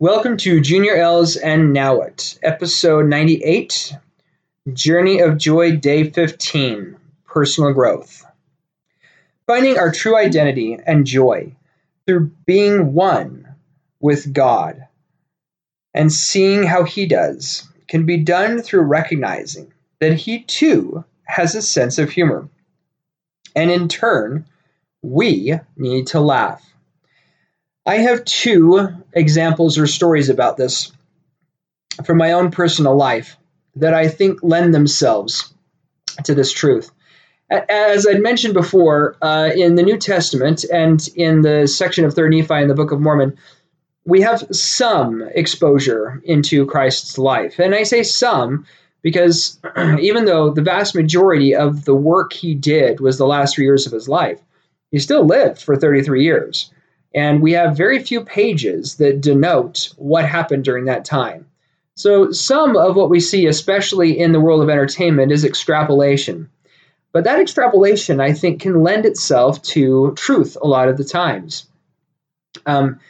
Welcome to Junior L's and Now What, episode 98, Journey of Joy, day 15, Personal Growth. Finding our true identity and joy through being one with God and seeing how He does can be done through recognizing that He too has a sense of humor. And in turn, we need to laugh. I have two examples or stories about this from my own personal life that I think lend themselves to this truth. As I'd mentioned before, uh, in the New Testament and in the section of 3rd Nephi in the Book of Mormon, we have some exposure into Christ's life. And I say some because even though the vast majority of the work he did was the last three years of his life, he still lived for 33 years. And we have very few pages that denote what happened during that time. So, some of what we see, especially in the world of entertainment, is extrapolation. But that extrapolation, I think, can lend itself to truth a lot of the times. Um,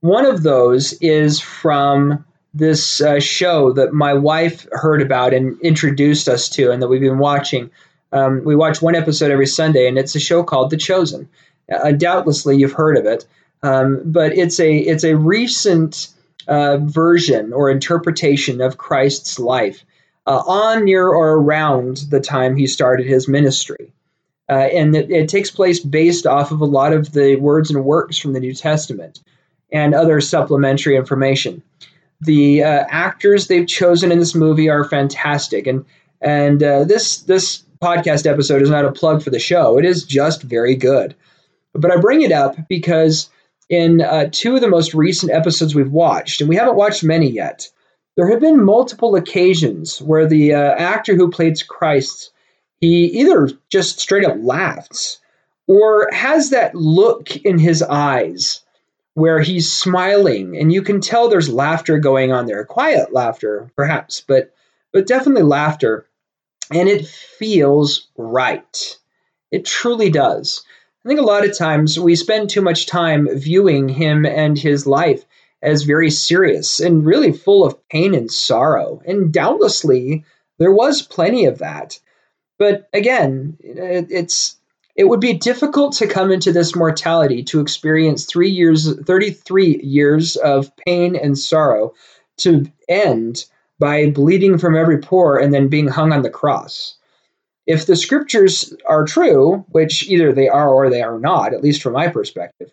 one of those is from this uh, show that my wife heard about and introduced us to, and that we've been watching. Um, we watch one episode every Sunday, and it's a show called The Chosen. Uh, doubtlessly, you've heard of it. Um, but it's a it's a recent uh, version or interpretation of Christ's life uh, on near or around the time he started his ministry. Uh, and it, it, takes place based off of a lot of the words and works from the New Testament and other supplementary information. The uh, actors they've chosen in this movie are fantastic, and and uh, this this podcast episode is not a plug for the show. It is just very good. But I bring it up because in uh, two of the most recent episodes we've watched, and we haven't watched many yet, there have been multiple occasions where the uh, actor who plays Christ, he either just straight up laughs or has that look in his eyes where he's smiling and you can tell there's laughter going on there quiet laughter perhaps but but definitely laughter and it feels right. It truly does I think a lot of times we spend too much time viewing him and his life as very serious and really full of pain and sorrow. And doubtlessly, there was plenty of that. But again, it's it would be difficult to come into this mortality to experience 3 years 33 years of pain and sorrow to end by bleeding from every pore and then being hung on the cross if the scriptures are true, which either they are or they are not, at least from my perspective,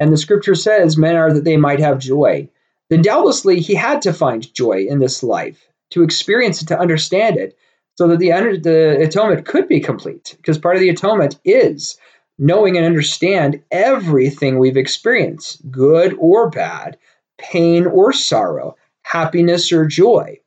and the scripture says men are that they might have joy, then doubtlessly he had to find joy in this life to experience it, to understand it, so that the, the atonement could be complete. Because part of the atonement is knowing and understand everything we've experienced, good or bad, pain or sorrow, happiness or joy.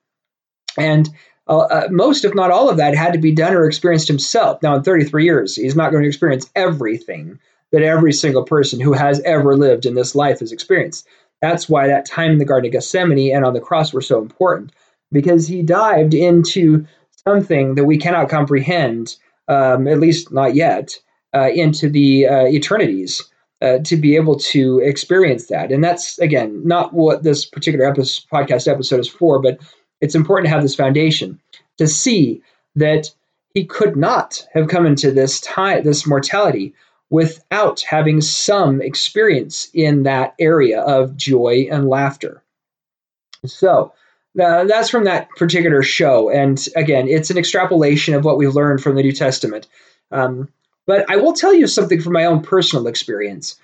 And uh, uh, most, if not all of that, had to be done or experienced himself. Now, in 33 years, he's not going to experience everything that every single person who has ever lived in this life has experienced. That's why that time in the Garden of Gethsemane and on the cross were so important, because he dived into something that we cannot comprehend, um, at least not yet, uh, into the uh, eternities. Uh, to be able to experience that. And that's, again, not what this particular episode, podcast episode is for, but it's important to have this foundation to see that he could not have come into this time, this mortality, without having some experience in that area of joy and laughter. So uh, that's from that particular show. And again, it's an extrapolation of what we've learned from the New Testament. Um, but I will tell you something from my own personal experience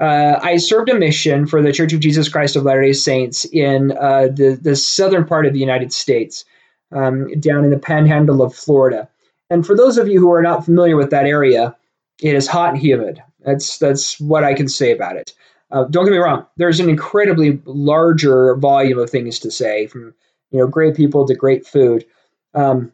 uh, I served a mission for the Church of Jesus Christ of Latter day Saints in uh, the, the southern part of the United States, um, down in the panhandle of Florida. And for those of you who are not familiar with that area, it is hot and humid. That's, that's what I can say about it. Uh, don't get me wrong, there's an incredibly larger volume of things to say, from you know great people to great food. Um,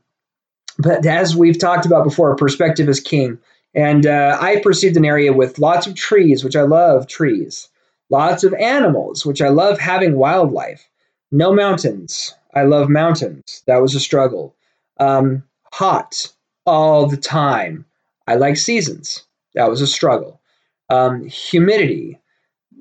but as we've talked about before, perspective is king. And uh, I perceived an area with lots of trees, which I love trees, lots of animals, which I love having wildlife, no mountains. I love mountains. That was a struggle. Um, hot all the time. I like seasons. That was a struggle. Um, humidity.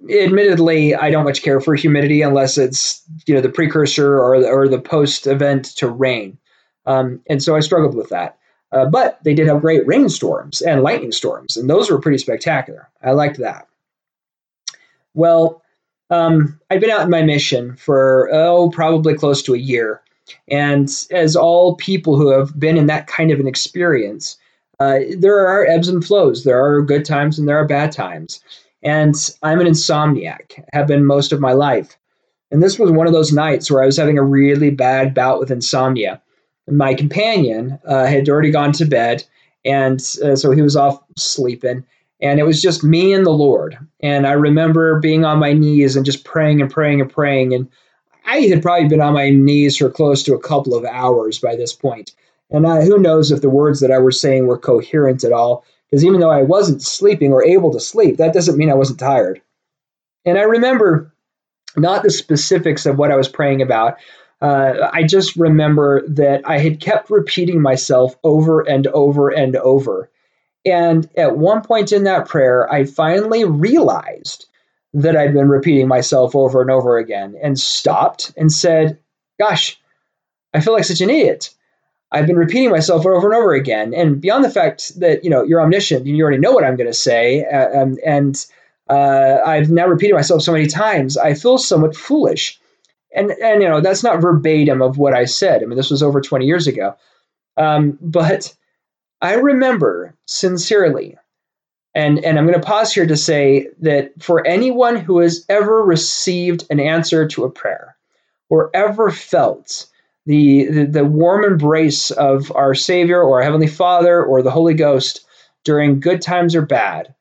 admittedly, I don't much care for humidity unless it's you know the precursor or the, or the post event to rain, um, and so I struggled with that. Uh, but they did have great rainstorms and lightning storms, and those were pretty spectacular. I liked that. Well, um, I'd been out in my mission for oh probably close to a year, and as all people who have been in that kind of an experience, uh, there are ebbs and flows. There are good times and there are bad times. And I'm an insomniac, have been most of my life. And this was one of those nights where I was having a really bad bout with insomnia. My companion uh, had already gone to bed, and uh, so he was off sleeping. And it was just me and the Lord. And I remember being on my knees and just praying and praying and praying. And I had probably been on my knees for close to a couple of hours by this point. And I, who knows if the words that I was saying were coherent at all, because even though I wasn't sleeping or able to sleep, that doesn't mean I wasn't tired. And I remember not the specifics of what I was praying about. Uh, I just remember that I had kept repeating myself over and over and over. And at one point in that prayer, I finally realized that I'd been repeating myself over and over again and stopped and said, Gosh, I feel like such an idiot. I've been repeating myself over and over again. And beyond the fact that you know you're omniscient and you already know what I'm going to say, uh, um, and uh, I've now repeated myself so many times, I feel somewhat foolish. And and you know that's not verbatim of what I said. I mean this was over 20 years ago, um, but I remember sincerely, and and I'm going to pause here to say that for anyone who has ever received an answer to a prayer, or ever felt the, the, the warm embrace of our Savior or our Heavenly Father or the Holy Ghost during good times or bad,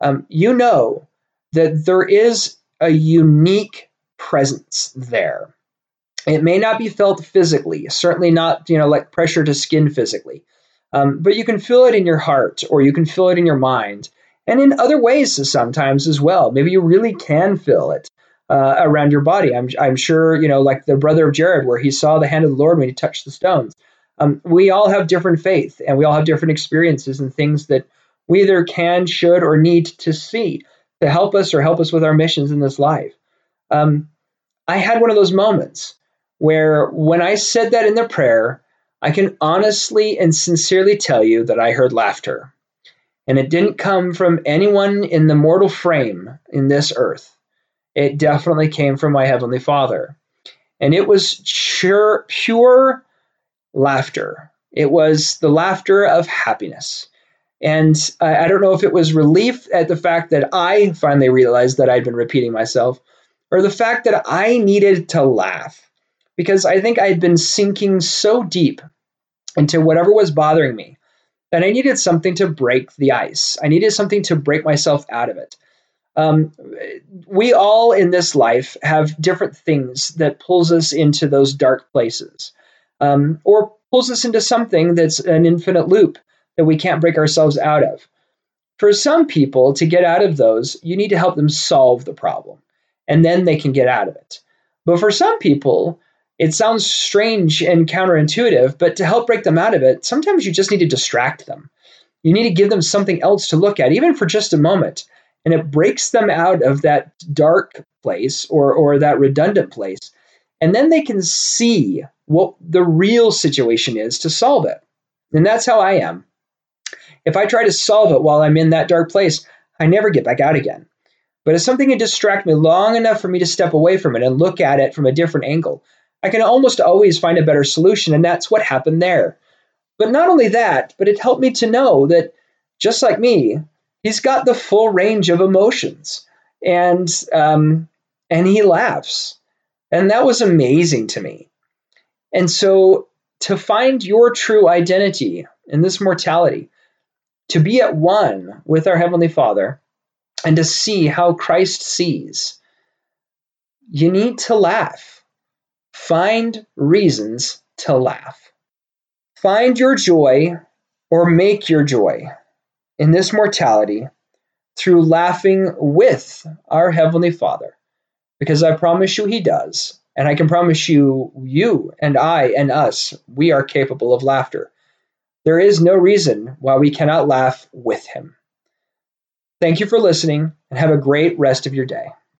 um, you know that there is a unique presence there. It may not be felt physically, certainly not, you know, like pressure to skin physically, um, but you can feel it in your heart or you can feel it in your mind and in other ways sometimes as well. Maybe you really can feel it uh, around your body. I'm, I'm sure, you know, like the brother of Jared, where he saw the hand of the Lord when he touched the stones. Um, we all have different faith and we all have different experiences and things that we either can, should, or need to see to help us or help us with our missions in this life. Um, I had one of those moments where when I said that in the prayer, I can honestly and sincerely tell you that I heard laughter. And it didn't come from anyone in the mortal frame in this earth it definitely came from my Heavenly Father. And it was pure, pure laughter. It was the laughter of happiness. And I, I don't know if it was relief at the fact that I finally realized that I'd been repeating myself, or the fact that I needed to laugh. Because I think I'd been sinking so deep into whatever was bothering me that I needed something to break the ice. I needed something to break myself out of it. Um, we all in this life have different things that pulls us into those dark places, um, or pulls us into something that's an infinite loop that we can't break ourselves out of. For some people, to get out of those, you need to help them solve the problem, and then they can get out of it. But for some people, it sounds strange and counterintuitive, but to help break them out of it, sometimes you just need to distract them. You need to give them something else to look at, even for just a moment and it breaks them out of that dark place or or that redundant place and then they can see what the real situation is to solve it and that's how i am if i try to solve it while i'm in that dark place i never get back out again but if something can distract me long enough for me to step away from it and look at it from a different angle. I can almost always find a better solution and that's what happened there. But not only that but it helped me to know that just like me he's got the full range of emotions, and um, and he laughs, and that was amazing to me. And so to find your true identity in this mortality, to be at one with our heavenly Father, and to see how Christ sees, you need to laugh. Find reasons to laugh. Find your joy or make your joy in this mortality through laughing with our Heavenly Father. Because I promise you, He does. And I can promise you, you and I and us, we are capable of laughter. There is no reason why we cannot laugh with Him. Thank you for listening and have a great rest of your day.